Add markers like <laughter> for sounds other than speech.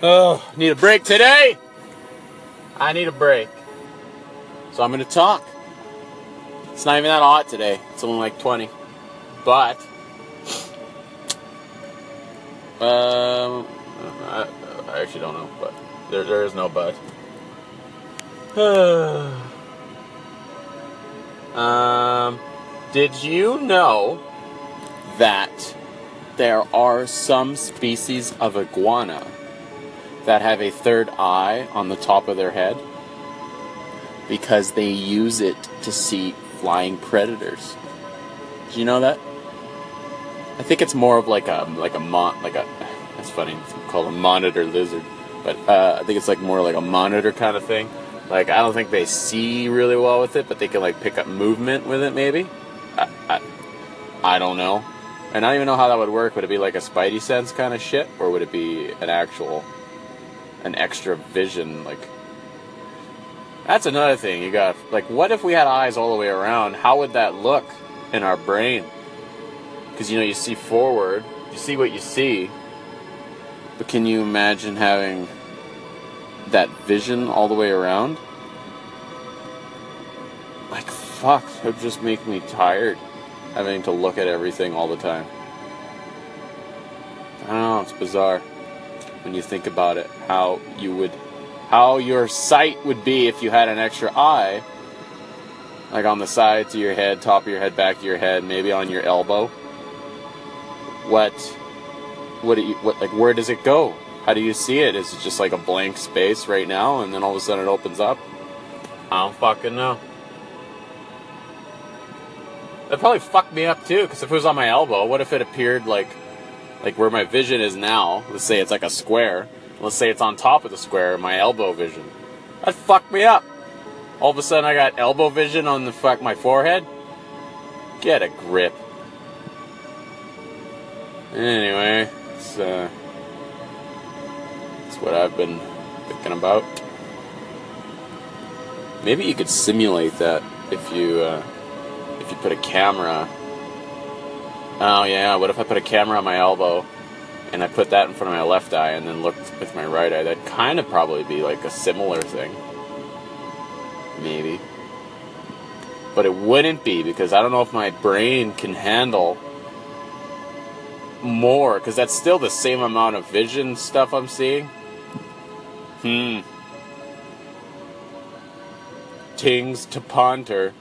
Oh, need a break today. I need a break. So I'm going to talk. It's not even that hot today. It's only like 20. But, um, I, I actually don't know, but there, there is no but. <sighs> um, did you know that there are some species of iguana that have a third eye on the top of their head because they use it to see flying predators. Do you know that? I think it's more of like a like a mon like a that's funny it's called a monitor lizard, but uh, I think it's like more like a monitor kind of thing. Like I don't think they see really well with it, but they can like pick up movement with it maybe. I I, I don't know. And I don't even know how that would work. Would it be like a spidey sense kind of shit, or would it be an actual, an extra vision? Like, that's another thing. You got like, what if we had eyes all the way around? How would that look in our brain? Because you know, you see forward, you see what you see, but can you imagine having that vision all the way around? Like, fuck, it would just make me tired having to look at everything all the time. I don't know, it's bizarre when you think about it. How you would, how your sight would be if you had an extra eye, like on the sides of your head, top of your head, back of your head, maybe on your elbow. What, what, you, what, like, where does it go? How do you see it? Is it just like a blank space right now, and then all of a sudden it opens up? I don't fucking know. That probably fucked me up too, because if it was on my elbow, what if it appeared like, like where my vision is now? Let's say it's like a square. Let's say it's on top of the square, my elbow vision. That fucked me up. All of a sudden, I got elbow vision on the fuck my forehead. Get a grip. Anyway, it's uh, it's what I've been thinking about. Maybe you could simulate that if you. Uh, if you put a camera. Oh yeah, what if I put a camera on my elbow and I put that in front of my left eye and then looked with my right eye? That'd kind of probably be like a similar thing. Maybe. But it wouldn't be because I don't know if my brain can handle more because that's still the same amount of vision stuff I'm seeing. Hmm. Tings to ponder.